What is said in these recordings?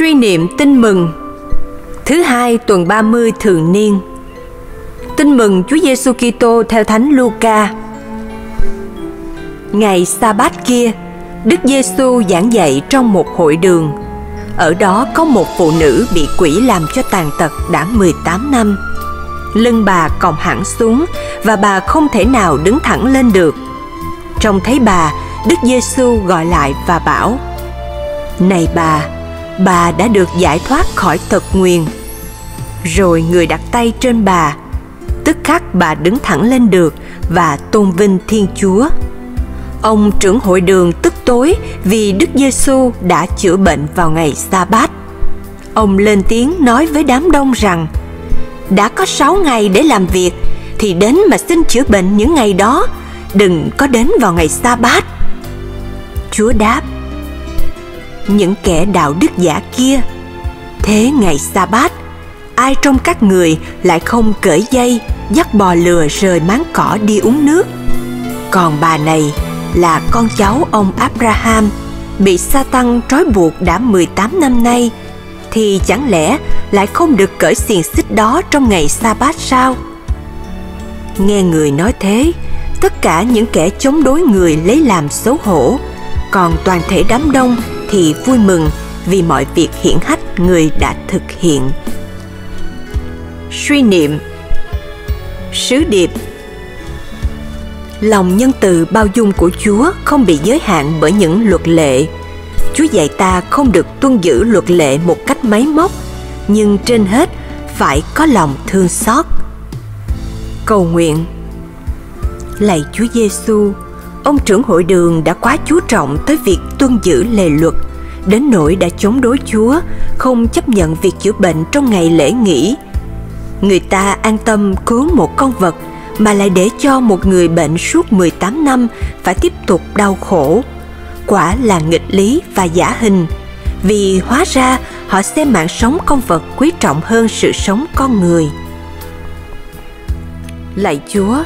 Suy niệm tin mừng Thứ hai tuần 30 thường niên Tin mừng Chúa Giêsu Kitô theo Thánh Luca. Ngày sa bát kia, Đức Giêsu giảng dạy trong một hội đường. Ở đó có một phụ nữ bị quỷ làm cho tàn tật đã 18 năm. Lưng bà còng hẳn xuống và bà không thể nào đứng thẳng lên được. Trông thấy bà, Đức Giêsu gọi lại và bảo: "Này bà, bà đã được giải thoát khỏi tật nguyền." Rồi người đặt tay trên bà tức khắc bà đứng thẳng lên được và tôn vinh Thiên Chúa. Ông trưởng hội đường tức tối vì Đức Giêsu đã chữa bệnh vào ngày sa bát. Ông lên tiếng nói với đám đông rằng đã có sáu ngày để làm việc thì đến mà xin chữa bệnh những ngày đó, đừng có đến vào ngày sa bát. Chúa đáp những kẻ đạo đức giả kia thế ngày sa bát ai trong các người lại không cởi dây dắt bò lừa rời máng cỏ đi uống nước còn bà này là con cháu ông Abraham bị sa tăng trói buộc đã 18 năm nay thì chẳng lẽ lại không được cởi xiềng xích đó trong ngày sa bát sao? Nghe người nói thế, tất cả những kẻ chống đối người lấy làm xấu hổ, còn toàn thể đám đông thì vui mừng vì mọi việc hiển hách người đã thực hiện. Suy niệm. Sứ điệp. Lòng nhân từ bao dung của chúa không bị giới hạn bởi những luật lệ. Chúa dạy ta không được tuân giữ luật lệ một cách máy móc, nhưng trên hết phải có lòng thương xót. Cầu nguyện. Lạy chúa giêsu ông trưởng hội đường đã quá chú trọng tới việc tuân giữ lề luật đến nỗi đã chống đối chúa không chấp nhận việc chữa bệnh trong ngày lễ nghỉ người ta an tâm cứu một con vật mà lại để cho một người bệnh suốt 18 năm phải tiếp tục đau khổ. Quả là nghịch lý và giả hình, vì hóa ra họ xem mạng sống con vật quý trọng hơn sự sống con người. Lạy Chúa,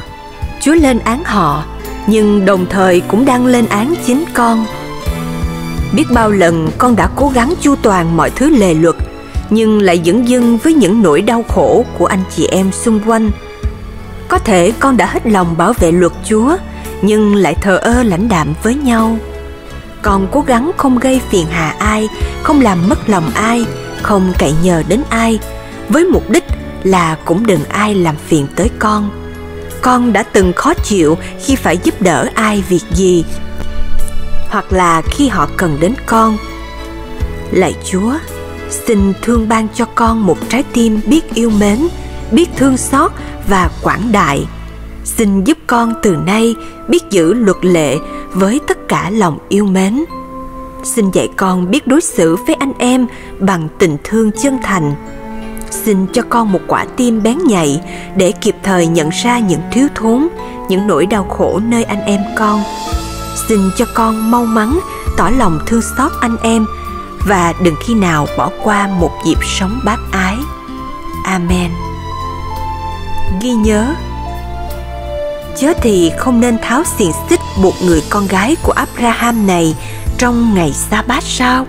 Chúa lên án họ, nhưng đồng thời cũng đang lên án chính con. Biết bao lần con đã cố gắng chu toàn mọi thứ lề luật, nhưng lại dửng dưng với những nỗi đau khổ của anh chị em xung quanh. Có thể con đã hết lòng bảo vệ luật chúa, nhưng lại thờ ơ lãnh đạm với nhau. Con cố gắng không gây phiền hà ai, không làm mất lòng ai, không cậy nhờ đến ai, với mục đích là cũng đừng ai làm phiền tới con con đã từng khó chịu khi phải giúp đỡ ai việc gì, hoặc là khi họ cần đến con. Lạy chúa, xin thương ban cho con một trái tim biết yêu mến, biết thương xót và quảng đại. Xin giúp con từ nay biết giữ luật lệ với tất cả lòng yêu mến. Xin dạy con biết đối xử với anh em bằng tình thương chân thành xin cho con một quả tim bén nhạy để kịp thời nhận ra những thiếu thốn những nỗi đau khổ nơi anh em con xin cho con mau mắn tỏ lòng thương xót anh em và đừng khi nào bỏ qua một dịp sống bác ái. Amen. Ghi nhớ, chớ thì không nên tháo xiềng xích buộc người con gái của Abraham này trong ngày sa bát sao?